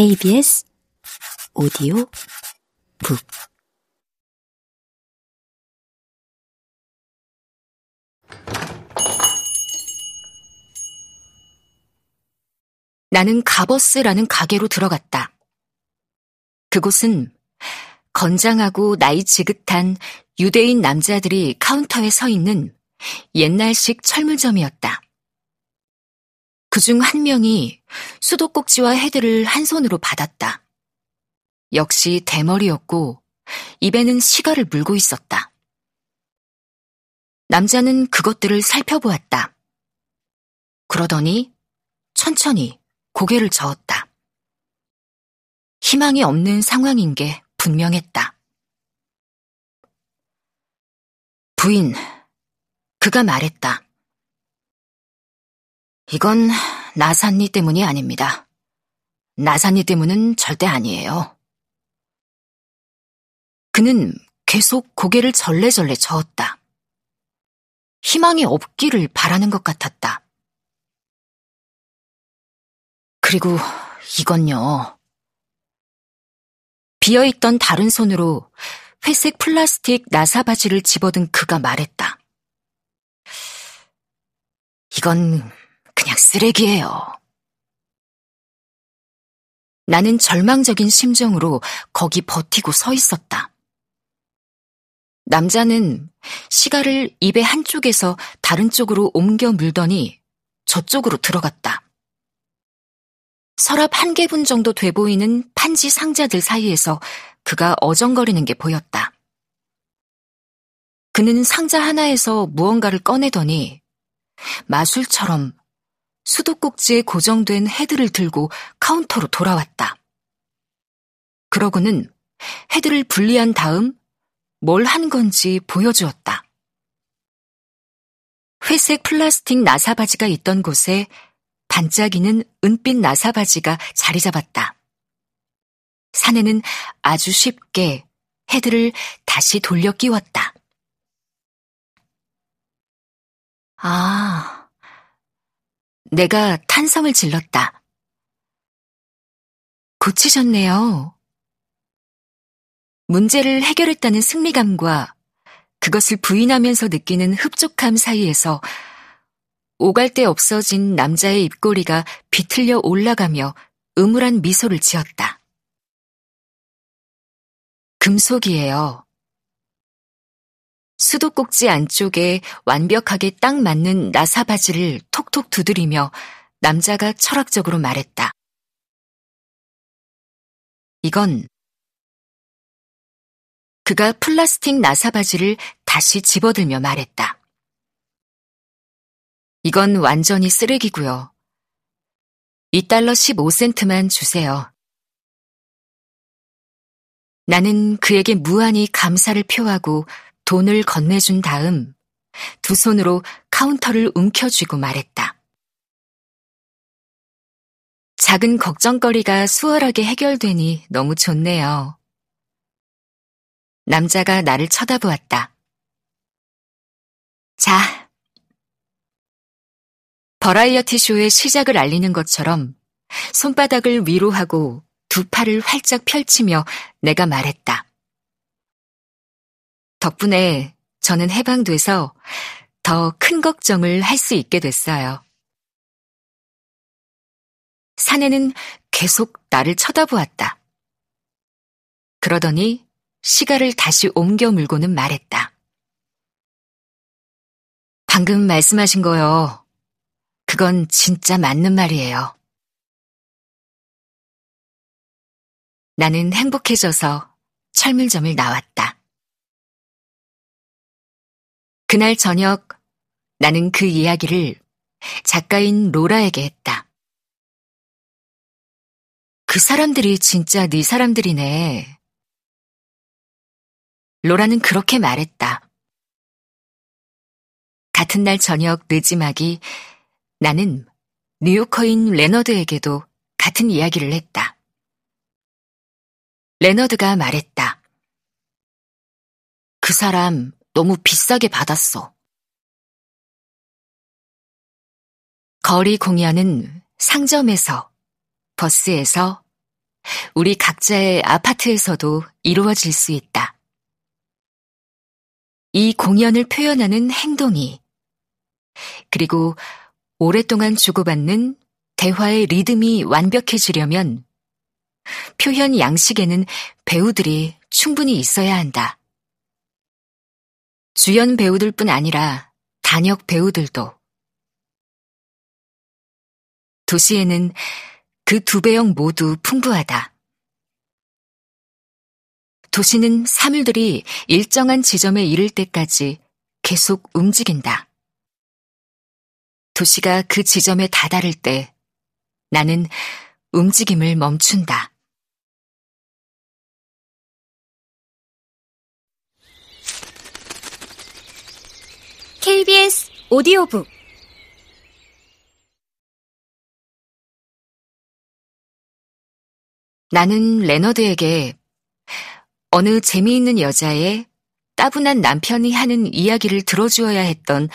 KBS 오디오 북 나는 가버스라는 가게로 들어갔다. 그곳은 건장하고 나이 지긋한 유대인 남자들이 카운터에 서 있는 옛날식 철물점이었다. 그중 한 명이 수도꼭지와 헤드를 한 손으로 받았다. 역시 대머리였고 입에는 시가를 물고 있었다. 남자는 그것들을 살펴보았다. 그러더니 천천히 고개를 저었다. 희망이 없는 상황인 게 분명했다. 부인, 그가 말했다. 이건 나산니 때문이 아닙니다. 나산니 때문은 절대 아니에요. 그는 계속 고개를 절레절레 저었다. 희망이 없기를 바라는 것 같았다. 그리고 이건요. 비어있던 다른 손으로 회색 플라스틱 나사 바지를 집어든 그가 말했다. 이건 그냥 쓰레기예요. 나는 절망적인 심정으로 거기 버티고 서 있었다. 남자는 시가를 입의 한쪽에서 다른 쪽으로 옮겨 물더니 저쪽으로 들어갔다. 서랍 한 개분 정도 돼 보이는 판지 상자들 사이에서 그가 어정거리는 게 보였다. 그는 상자 하나에서 무언가를 꺼내더니 마술처럼 수도꼭지에 고정된 헤드를 들고 카운터로 돌아왔다. 그러고는 헤드를 분리한 다음 뭘 한 건지 보여주었다. 회색 플라스틱 나사받이가 있던 곳에 반짝이는 은빛 나사받이가 자리 잡았다. 사내는 아주 쉽게 헤드를 다시 돌려 끼웠다. 아, 내가 탄성을 질렀다. 고치셨네요. 문제를 해결했다는 승리감과 그것을 부인하면서 느끼는 흡족함 사이에서 오갈 데 없어진 남자의 입꼬리가 비틀려 올라가며 음울한 미소를 지었다. 금속이에요. 수도꼭지 안쪽에 완벽하게 딱 맞는 나사바지를 톡톡 두드리며 남자가 철학적으로 말했다. 이건 그가 플라스틱 나사바지를 다시 집어들며 말했다. 이건 완전히 쓰레기고요. 2달러 15센트만 주세요. 나는 그에게 무한히 감사를 표하고 돈을 건네준 다음 두 손으로 카운터를 움켜쥐고 말했다. 작은 걱정거리가 수월하게 해결되니 너무 좋네요. 남자가 나를 쳐다보았다. 자, 버라이어티 쇼의 시작을 알리는 것처럼 손바닥을 위로 하고 두 팔을 활짝 펼치며 내가 말했다. 덕분에 저는 해방돼서 더 큰 걱정을 할 수 있게 됐어요. 사내는 계속 나를 쳐다보았다. 그러더니 시가를 다시 옮겨 물고는 말했다. 방금 말씀하신 거요. 그건 진짜 맞는 말이에요. 나는 행복해져서 철물점을 나왔다. 그날 저녁 나는 그 이야기를 작가인 로라에게 했다. 그 사람들이 진짜 네 사람들이네. 로라는 그렇게 말했다. 같은 날 저녁 늦지막이 나는 뉴요커인 레너드에게도 같은 이야기를 했다. 레너드가 말했다. 그 사람 너무 비싸게 받았어. 거리 공연은 상점에서, 버스에서, 우리 각자의 아파트에서도 이루어질 수 있다. 이 공연을 표현하는 행동이, 그리고 오랫동안 주고받는 대화의 리듬이 완벽해지려면 표현 양식에는 배우들이 충분히 있어야 한다. 주연 배우들뿐 아니라 단역 배우들도. 도시에는 그 두 배역 모두 풍부하다. 도시는 사물들이 일정한 지점에 이를 때까지 계속 움직인다. 도시가 그 지점에 다다를 때 나는 움직임을 멈춘다. KBS 오디오북 나는 레너드에게 어느 재미있는 여자의 따분한 남편이 하는 이야기를 들어주어야 했던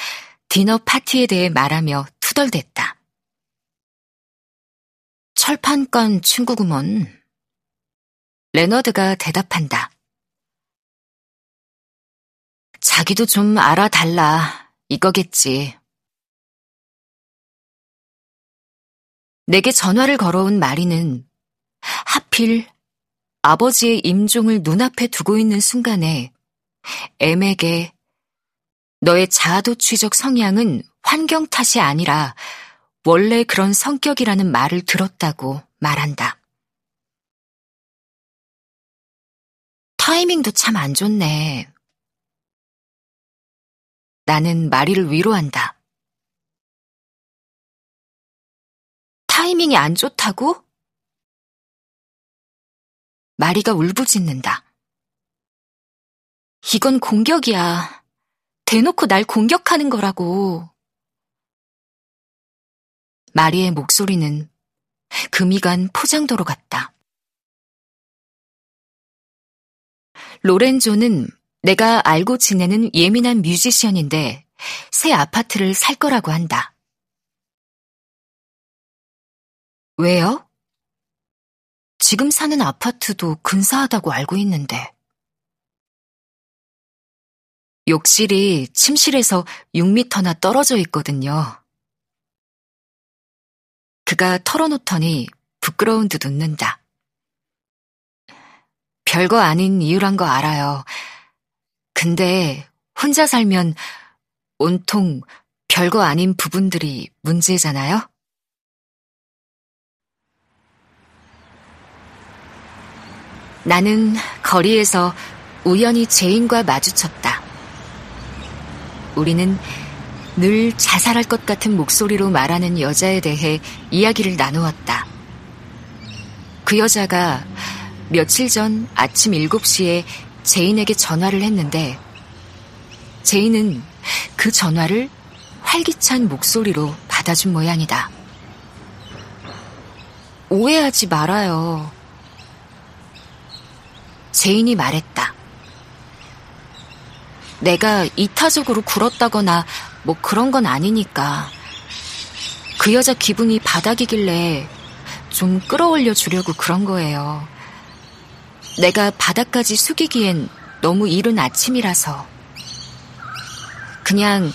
디너 파티에 대해 말하며 투덜댔다. 철판간 친구구먼. 레너드가 대답한다. 자기도 좀 알아달라. 이거겠지. 내게 전화를 걸어온 마리는 하필 아버지의 임종을 눈앞에 두고 있는 순간에 M에게 너의 자아도취적 성향은 환경 탓이 아니라 원래 그런 성격이라는 말을 들었다고 말한다. 타이밍도 참 안 좋네. 나는 마리를 위로한다. 타이밍이 안 좋다고? 마리가 울부짖는다. 이건 공격이야. 대놓고 날 공격하는 거라고. 마리의 목소리는 금이 간 포장도로 같다. 로렌조는 내가 알고 지내는 예민한 뮤지션인데 새 아파트를 살 거라고 한다. 왜요? 지금 사는 아파트도 근사하다고 알고 있는데. 욕실이 침실에서 6미터나 떨어져 있거든요. 그가 털어놓더니 부끄러운 듯 웃는다. 별거 아닌 이유란 거 알아요. 근데 혼자 살면 온통 별거 아닌 부분들이 문제잖아요? 나는 거리에서 우연히 제인과 마주쳤다. 우리는 늘 자살할 것 같은 목소리로 말하는 여자에 대해 이야기를 나누었다. 그 여자가 며칠 전 아침 7시에 제인에게 전화를 했는데, 제인은 그 전화를 활기찬 목소리로 받아준 모양이다. 오해하지 말아요. 제인이 말했다. 내가 이타적으로 굴었다거나 뭐 그런 건 아니니까. 그 여자 기분이 바닥이길래 좀 끌어올려 주려고 그런 거예요. 내가 바닥까지 숙이기엔 너무 이른 아침이라서. 그냥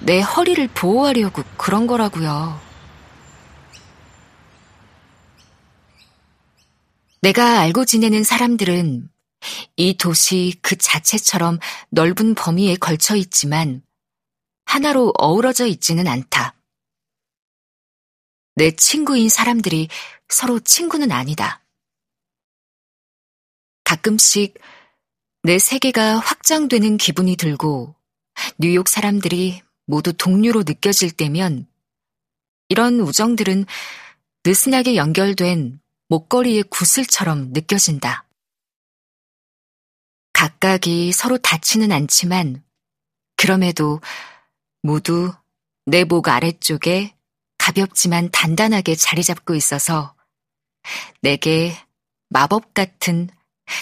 내 허리를 보호하려고 그런 거라고요. 내가 알고 지내는 사람들은 이 도시 그 자체처럼 넓은 범위에 걸쳐 있지만 하나로 어우러져 있지는 않다. 내 친구인 사람들이 서로 친구는 아니다. 가끔씩 내 세계가 확장되는 기분이 들고 뉴욕 사람들이 모두 동료로 느껴질 때면 이런 우정들은 느슨하게 연결된 목걸이의 구슬처럼 느껴진다. 각각이 서로 닿지는 않지만 그럼에도 모두 내 목 아래쪽에 가볍지만 단단하게 자리 잡고 있어서 내게 마법 같은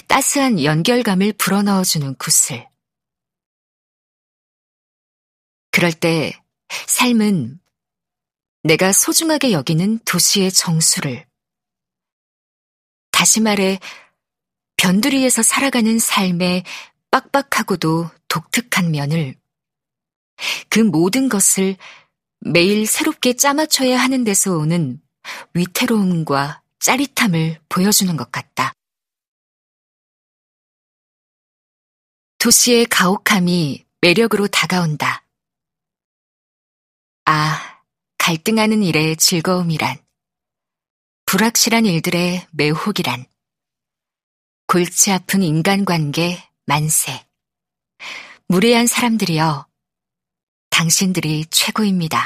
따스한 연결감을 불어넣어주는 구슬. 그럴 때 삶은 내가 소중하게 여기는 도시의 정수를 다시 말해, 변두리에서 살아가는 삶의 빡빡하고도 독특한 면을, 그 모든 것을 매일 새롭게 짜맞춰야 하는 데서 오는 위태로움과 짜릿함을 보여주는 것 같다. 도시의 가혹함이 매력으로 다가온다. 아, 갈등하는 일의 즐거움이란, 불확실한 일들의 매혹이란, 골치 아픈 인간관계 만세. 무례한 사람들이여, 당신들이 최고입니다.